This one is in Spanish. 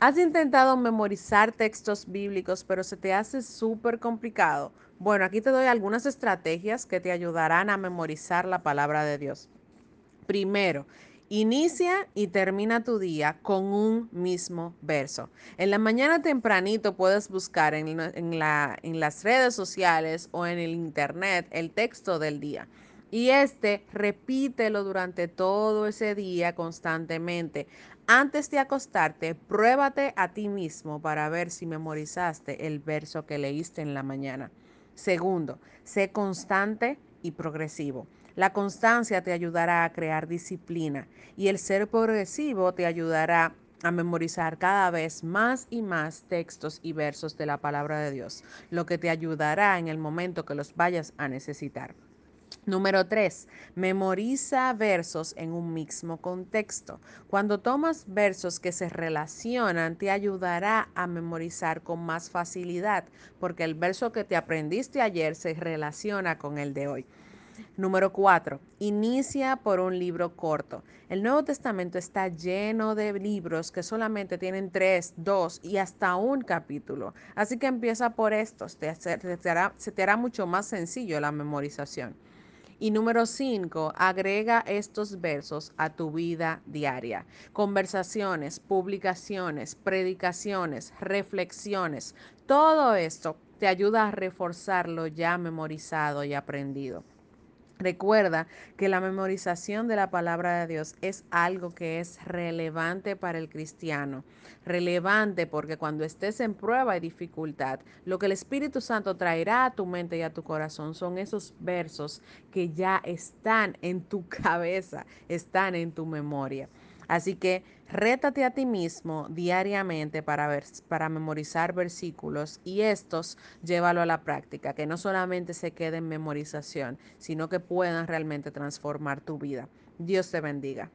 ¿Has intentado memorizar textos bíblicos, pero se te hace súper complicado? Bueno, aquí te doy algunas estrategias que te ayudarán a memorizar la palabra de Dios. Primero, Inicia y termina tu día con un mismo verso. En la mañana tempranito puedes buscar en, en, la, en, las redes sociales o en el internet el texto del día. Y este repítelo durante todo ese día constantemente. Antes de acostarte, pruébate a ti mismo para ver si memorizaste el verso que leíste en la mañana. Segundo, sé constante y progresivo. La constancia te ayudará a crear disciplina y el ser progresivo te ayudará a memorizar cada vez más y más textos y versos de la palabra de Dios, lo que te ayudará en el momento que los vayas a necesitar. Número 3. Memoriza versos en un mismo contexto. Cuando tomas versos que se relacionan, te ayudará a memorizar con más facilidad, porque el verso que te aprendiste ayer se relaciona con el de hoy. Número 4. Inicia por un libro corto. El Nuevo Testamento está lleno de libros que solamente tienen tres, dos y hasta un capítulo. Así que empieza por estos. Te, te hará, se te hará mucho más sencillo la memorización. Y número 5, agrega estos versos a tu vida diaria. Conversaciones, publicaciones, predicaciones, reflexiones, todo esto te ayuda a reforzar lo ya memorizado y aprendido. Recuerda que la memorización de la palabra de Dios es algo que es relevante para el cristiano. Relevante porque cuando estés en prueba y dificultad, lo que el Espíritu Santo traerá a tu mente y a tu corazón son esos versos que ya están en tu cabeza, están en tu memoria. Así que rétate a ti mismo diariamente para, ver, para memorizar versículos y estos llévalo a la práctica, que no solamente se quede en memorización, sino que puedan realmente transformar tu vida. Dios te bendiga.